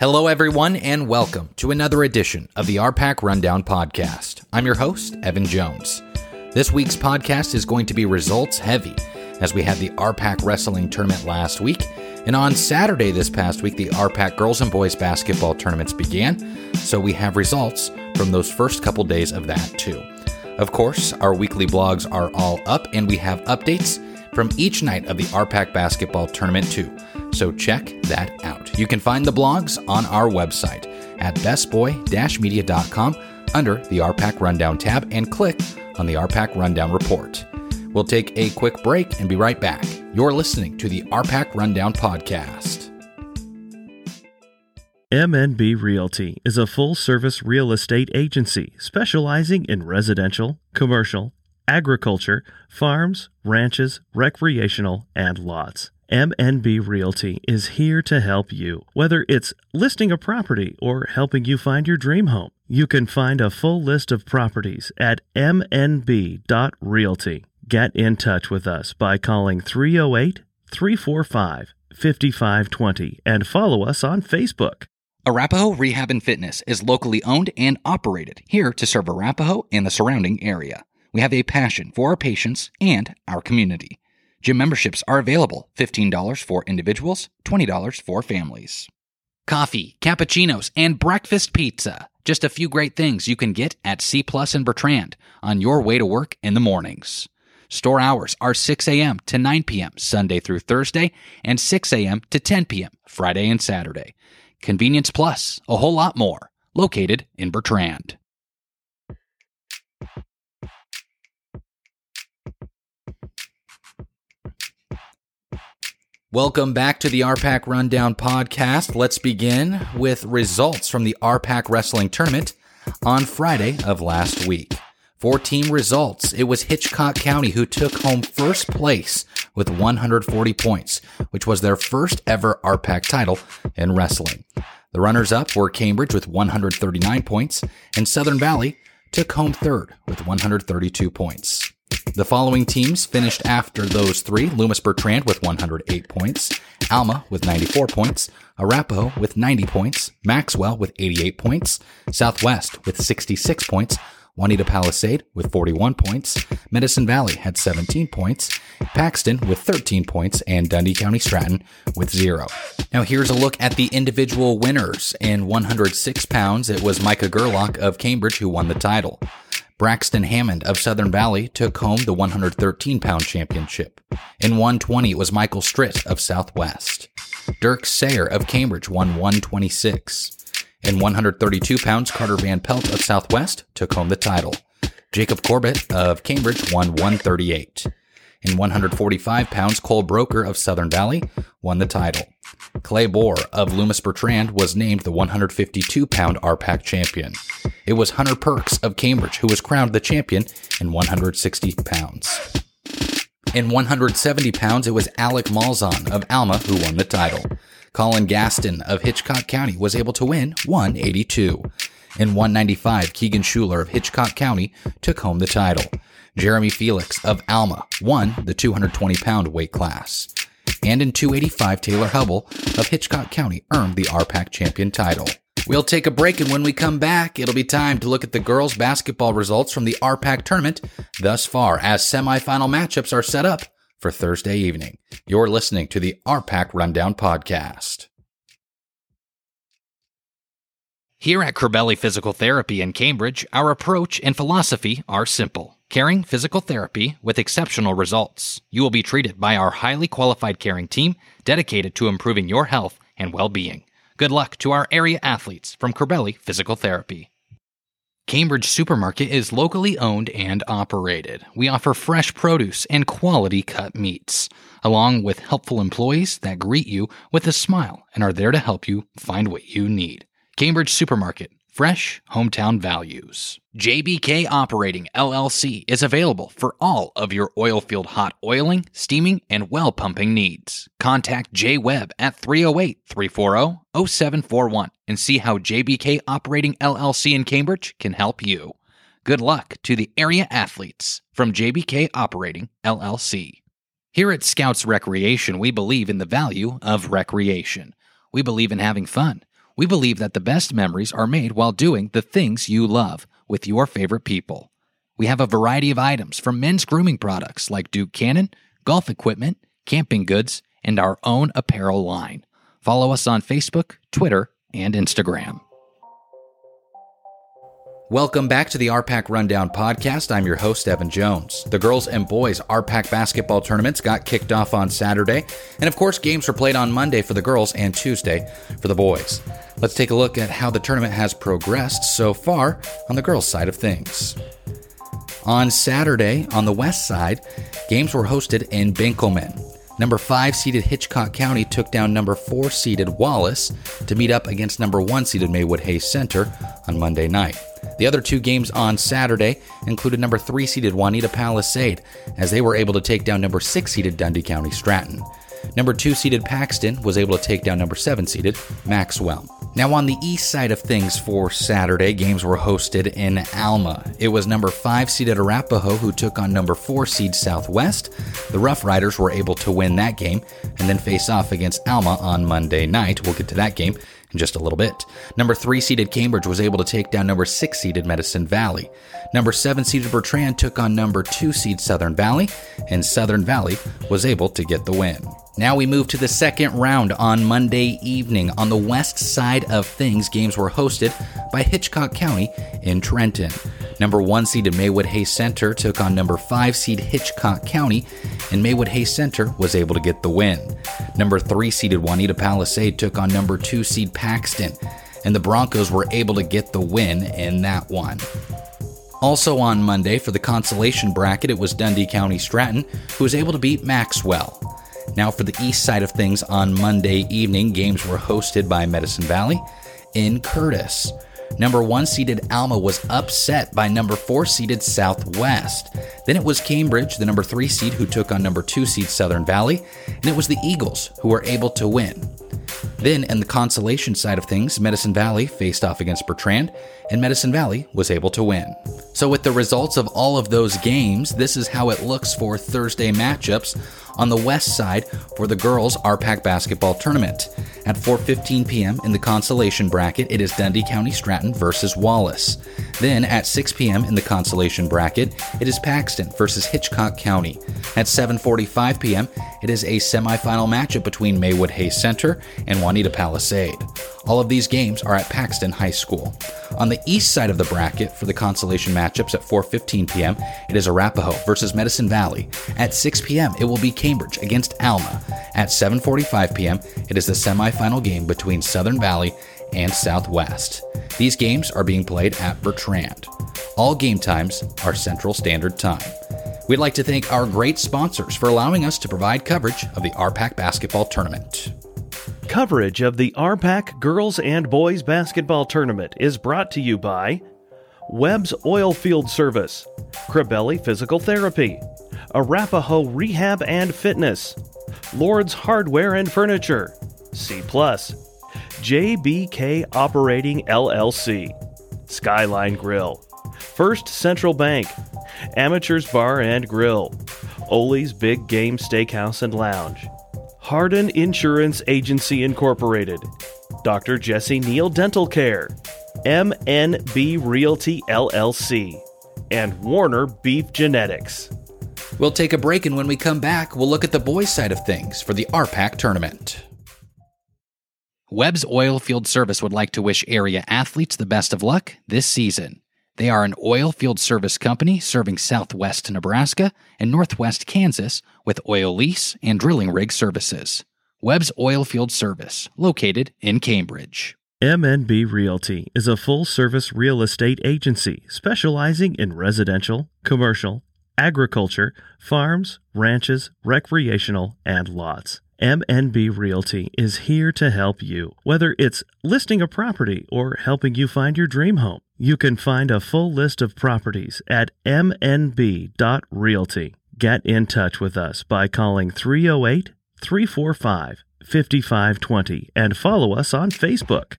Hello, everyone, and welcome to another edition of the RPAC Rundown Podcast. I'm your host, Evan Jones. This week's podcast is going to be results heavy, as we had the RPAC Wrestling Tournament last week, and on Saturday this past week, the RPAC Girls and Boys Basketball Tournaments began, so we have results from those first couple days of that, too. Of course, our weekly blogs are all up, and we have updates from each night of the RPAC Basketball Tournament, too so check that out. You can find the blogs on our website at bestboy-media.com under the RPAC Rundown tab and click on the RPAC Rundown report. We'll take a quick break and be right back. You're listening to the RPAC Rundown podcast. MNB Realty is a full service real estate agency specializing in residential, commercial, agriculture, farms, ranches, recreational, and lots. MNB Realty is here to help you. Whether it's listing a property or helping you find your dream home, you can find a full list of properties at mnb.realty. Get in touch with us by calling 308 345 5520 and follow us on Facebook. Arapahoe Rehab and Fitness is locally owned and operated here to serve Arapahoe and the surrounding area. We have a passion for our patients and our community. Gym memberships are available $15 for individuals, $20 for families. Coffee, cappuccinos, and breakfast pizza. Just a few great things you can get at C Plus and Bertrand on your way to work in the mornings. Store hours are 6 a.m. to 9 p.m. Sunday through Thursday and 6 a.m. to 10 p.m. Friday and Saturday. Convenience Plus, a whole lot more. Located in Bertrand. Welcome back to the RPAC Rundown podcast. Let's begin with results from the RPAC Wrestling Tournament on Friday of last week. For team results, it was Hitchcock County who took home first place with 140 points, which was their first ever RPAC title in wrestling. The runners up were Cambridge with 139 points, and Southern Valley took home third with 132 points. The following teams finished after those three Loomis Bertrand with 108 points, Alma with 94 points, Arapahoe with 90 points, Maxwell with 88 points, Southwest with 66 points, Wauneta Palisade with 41 points, Medicine Valley had 17 points, Paxton with 13 points, and Dundy County Stratton with zero. Now here's a look at the individual winners. In 106 pounds, it was Micah Gerlach of Cambridge who won the title. Braxton Hammond of Southern Valley took home the 113 pound championship. In 120, it was Michael Stritt of Southwest. Dirk Sayer of Cambridge won 126. In 132 pounds, Carter Van Pelt of Southwest took home the title. Jacob Corbett of Cambridge won 138. In 145 pounds, Cole Broker of Southern Valley won the title. Clay Bohr of Loomis Bertrand was named the 152 pound RPAC champion. It was Hunter Perks of Cambridge who was crowned the champion in 160 pounds. In 170 pounds, it was Alec Malzahn of Alma who won the title. Colin Gaston of Hitchcock County was able to win 182. In 195, Keegan Schuler of Hitchcock County took home the title. Jeremy Felix of Alma won the 220 pound weight class. And in 285, Taylor Hubble of Hitchcock County earned the RPAC champion title. We'll take a break, and when we come back, it'll be time to look at the girls' basketball results from the RPAC tournament thus far as semifinal matchups are set up for Thursday evening. You're listening to the RPAC Rundown Podcast. Here at Corbelli Physical Therapy in Cambridge, our approach and philosophy are simple. Caring physical therapy with exceptional results. You will be treated by our highly qualified caring team dedicated to improving your health and well being. Good luck to our area athletes from Corbelli Physical Therapy. Cambridge Supermarket is locally owned and operated. We offer fresh produce and quality cut meats, along with helpful employees that greet you with a smile and are there to help you find what you need. Cambridge Supermarket, fresh hometown values. JBK Operating LLC is available for all of your oil field hot oiling, steaming, and well pumping needs. Contact J Webb at 308 340 0741 and see how JBK Operating LLC in Cambridge can help you. Good luck to the area athletes from JBK Operating LLC. Here at Scouts Recreation, we believe in the value of recreation. We believe in having fun. We believe that the best memories are made while doing the things you love with your favorite people. We have a variety of items from men's grooming products like Duke Cannon, golf equipment, camping goods, and our own apparel line. Follow us on Facebook, Twitter, and Instagram. Welcome back to the RPAC Rundown podcast. I'm your host, Evan Jones. The girls and boys RPAC basketball tournaments got kicked off on Saturday, and of course, games were played on Monday for the girls and Tuesday for the boys. Let's take a look at how the tournament has progressed so far on the girls' side of things. On Saturday, on the west side, games were hosted in Benkelman. Number 5 seeded Hitchcock County took down number 4 seeded Wallace to meet up against number 1 seeded Maywood Hayes Center on Monday night. The other two games on Saturday included number 3 seeded Wauneta Palisade as they were able to take down number 6 seeded Dundy County Stratton. Number 2 seeded Paxton was able to take down number 7 seeded Maxwell. Now, on the east side of things for Saturday, games were hosted in Alma. It was number 5 seeded Arapahoe who took on number 4 seed Southwest. The Rough Riders were able to win that game and then face off against Alma on Monday night. We'll get to that game in just a little bit. Number 3 seeded Cambridge was able to take down number 6 seeded Medicine Valley. Number 7 seeded Bertrand took on number 2 seed Southern Valley, and Southern Valley was able to get the win. Now we move to the second round on Monday evening. On the west side of things, games were hosted by Hitchcock County in Trenton. Number one seeded Maywood Hayes Center took on number five seed Hitchcock County, and Maywood Hayes Center was able to get the win. Number three seeded Wauneta Palisade took on number two seed Paxton, and the Broncos were able to get the win in that one. Also on Monday for the consolation bracket, it was Dundy County Stratton who was able to beat Maxwell. Now, for the east side of things, on Monday evening, games were hosted by Medicine Valley in Curtis. Number one seeded Alma was upset by number four seeded Southwest. Then it was Cambridge, the number three seed, who took on number two seed Southern Valley, and it was the Eagles who were able to win. Then, in the consolation side of things, Medicine Valley faced off against Bertrand, and Medicine Valley was able to win. So, with the results of all of those games, this is how it looks for Thursday matchups on the west side for the girls RPAC basketball tournament. At 4:15 p.m. in the consolation bracket, it is Dundy County Stratton versus Wallace. Then at 6 p.m. in the consolation bracket, it is Paxton versus Hitchcock County. At 7:45 p.m., it is a semifinal matchup between Maywood Hayes Center and Wauneta Palisade. All of these games are at Paxton High School. On the east side of the bracket for the consolation matchups at 4:15 p.m., it is Arapahoe versus Medicine Valley. At 6 p.m., it will be Cambridge against Alma. At 7:45 p.m., it is the semifinal game between Southern Valley and Southwest. These games are being played at Bertrand. All game times are Central Standard Time. We'd like to thank our great sponsors for allowing us to provide coverage of the RPAC basketball tournament. Coverage of the RPAC Girls and Boys Basketball Tournament is brought to you by Webb's Oil Field Service, Crabelli Physical Therapy, Arapahoe Rehab and Fitness, Lord's Hardware and Furniture, C+, JBK Operating LLC, Skyline Grill, First Central Bank, Amateurs Bar and Grill, Ole's Big Game Steakhouse and Lounge, Hardin Insurance Agency Incorporated, Dr. Jesse Neal Dental Care, MNB Realty LLC, and Warner Beef Genetics. We'll take a break, and when we come back, we'll look at the boys' side of things for the RPAC tournament. Webb's Oil Field Service would like to wish area athletes the best of luck this season. They are an oil field service company serving southwest Nebraska and northwest Kansas with oil lease and drilling rig services. Webb's Oil Field Service, located in Cambridge. MNB Realty is a full service real estate agency specializing in residential, commercial, agriculture, farms, ranches, recreational, and lots. MNB Realty is here to help you, whether it's listing a property or helping you find your dream home. You can find a full list of properties at mnb.realty. Get in touch with us by calling 308 345 5520 and follow us on Facebook.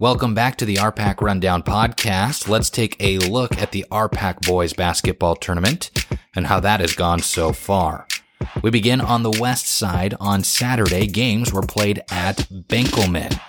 Welcome back to the RPAC Rundown podcast. Let's take a look at the RPAC Boys Basketball Tournament and how that has gone so far. We begin on the west side. On Saturday, games were played at Benkelman.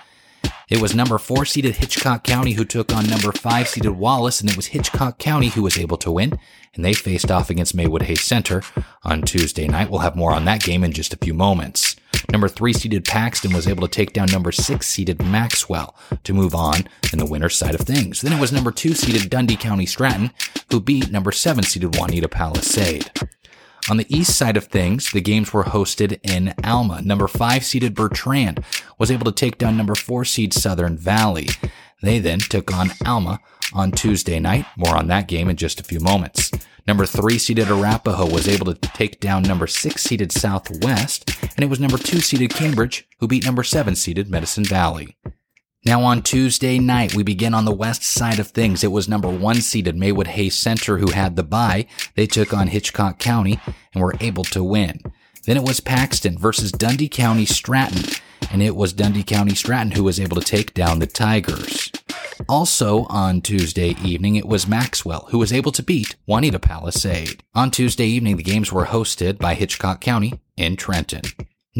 It was number four seeded Hitchcock County who took on number five seeded Wallace, and it was Hitchcock County who was able to win, and they faced off against Maywood Hayes Center on Tuesday night. We'll have more on that game in just a few moments. Number three seeded Paxton was able to take down number six seeded Maxwell to move on in the winner's side of things. Then it was number two seeded Dundy County Stratton who beat number seven seeded Wauneta Palisade. On the east side of things, the games were hosted in Alma. Number five seeded Bertrand was able to take down number four seed Southern Valley. They then took on Alma on Tuesday night. More on that game in just a few moments. Number three seeded Arapahoe was able to take down number six seeded Southwest, and it was number two seeded Cambridge who beat number seven seeded Medicine Valley. Now on Tuesday night, we begin on the west side of things. It was number one seeded Maywood Hayes Center who had the bye. They took on Hitchcock County and were able to win. Then it was Paxton versus Dundy County Stratton, and it was Dundy County Stratton who was able to take down the Tigers. Also on Tuesday evening, it was Maxwell who was able to beat Wauneta Palisade. On Tuesday evening, the games were hosted by Hitchcock County in Trenton.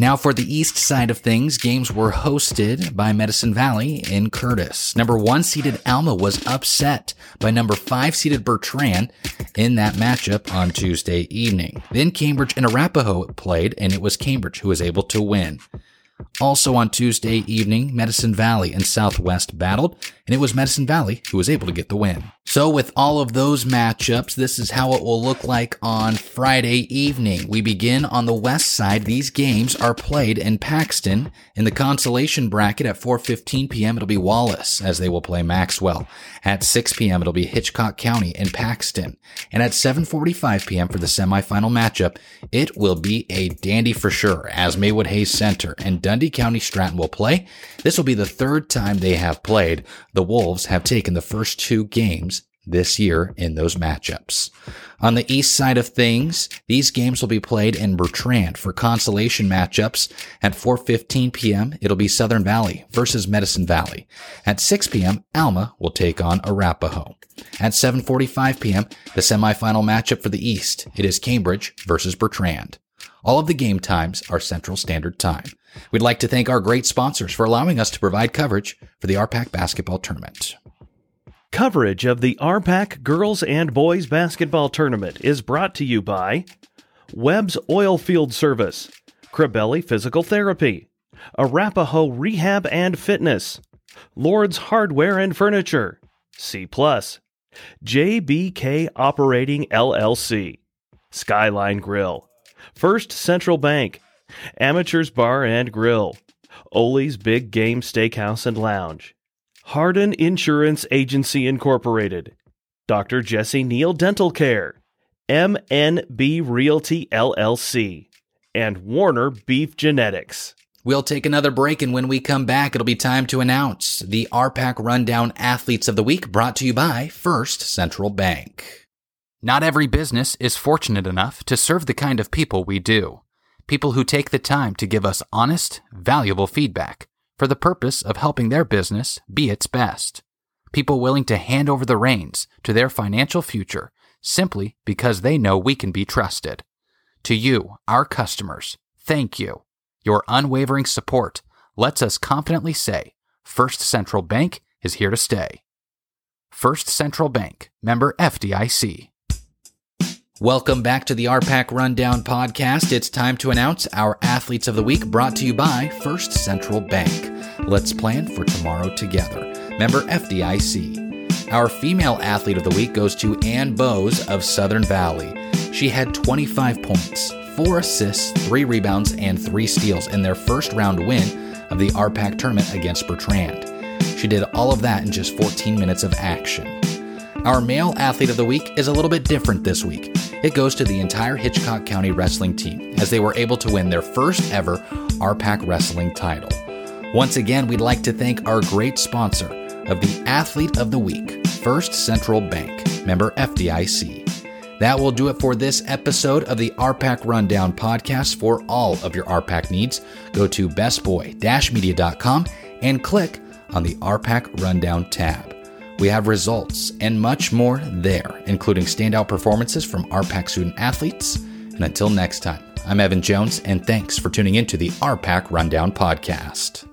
Now, for the east side of things, games were hosted by Medicine Valley in Curtis. Number one seeded Alma was upset by number five seeded Bertrand in that matchup on Tuesday evening. Then Cambridge and Arapahoe played, and it was Cambridge who was able to win. Also on Tuesday evening, Medicine Valley and Southwest battled, and it was Medicine Valley who was able to get the win. So, with all of those matchups, this is how it will look like on Friday evening. We begin on the west side. These games are played in Paxton. In the consolation bracket at 4:15 p.m., it'll be Wallace as they will play Maxwell. At 6 p.m., it'll be Hitchcock County in Paxton, and at 7:45 p.m. for the semifinal matchup, it will be a dandy for sure as Maywood Hayes Center and Dundy County Stratton will play. This will be the third time they have played. The Wolves have taken the first two games this year in those matchups. On the east side of things, these games will be played in Bertrand for consolation matchups. At 4:15 p.m., it'll be Southern Valley versus Medicine Valley. At 6 p.m., Alma will take on Arapahoe. At 7:45 p.m., the semifinal matchup for the East, it is Cambridge versus Bertrand. All of the game times are Central Standard Time. We'd like to thank our great sponsors for allowing us to provide coverage for the RPAC basketball tournament. Coverage of the RPAC Girls and Boys Basketball Tournament is brought to you by Webb's Oil Field Service, Crabelli Physical Therapy, Arapahoe Rehab and Fitness, Lord's Hardware and Furniture, C+, JBK Operating LLC, Skyline Grill, First Central Bank, Amateurs Bar and Grill, Ole's Big Game Steakhouse and Lounge, Hardin Insurance Agency Incorporated, Dr. Jesse Neal Dental Care, MNB Realty LLC, and Warner Beef Genetics. We'll take another break, and when we come back, it'll be time to announce the RPAC Rundown Athletes of the Week brought to you by First Central Bank. Not every business is fortunate enough to serve the kind of people we do. People who take the time to give us honest, valuable feedback for the purpose of helping their business be its best. People willing to hand over the reins to their financial future simply because they know we can be trusted. To you, our customers, thank you. Your unwavering support lets us confidently say First Central Bank is here to stay. First Central Bank, member FDIC. Welcome back to the RPAC Rundown podcast. It's time to announce our Athletes of the Week brought to you by First Central Bank. Let's plan for tomorrow together. Member FDIC. Our female athlete of the week goes to Ann Bowes of Southern Valley. She had 25 points, 4 assists, 3 rebounds, and 3 steals in their first round win of the RPAC tournament against Bertrand. She did all of that in just 14 minutes of action. Our male athlete of the week is a little bit different this week. It goes to the entire Hitchcock County wrestling team as they were able to win their first ever RPAC wrestling title. Once again, we'd like to thank our great sponsor of the Athlete of the Week, First Central Bank, member FDIC. That will do it for this episode of the RPAC Rundown podcast. For all of your RPAC needs, go to bestboy-media.com and click on the RPAC Rundown tab. We have results and much more there, including standout performances from RPAC student athletes. And until next time, I'm Evan Jones, and thanks for tuning in to the RPAC Rundown podcast.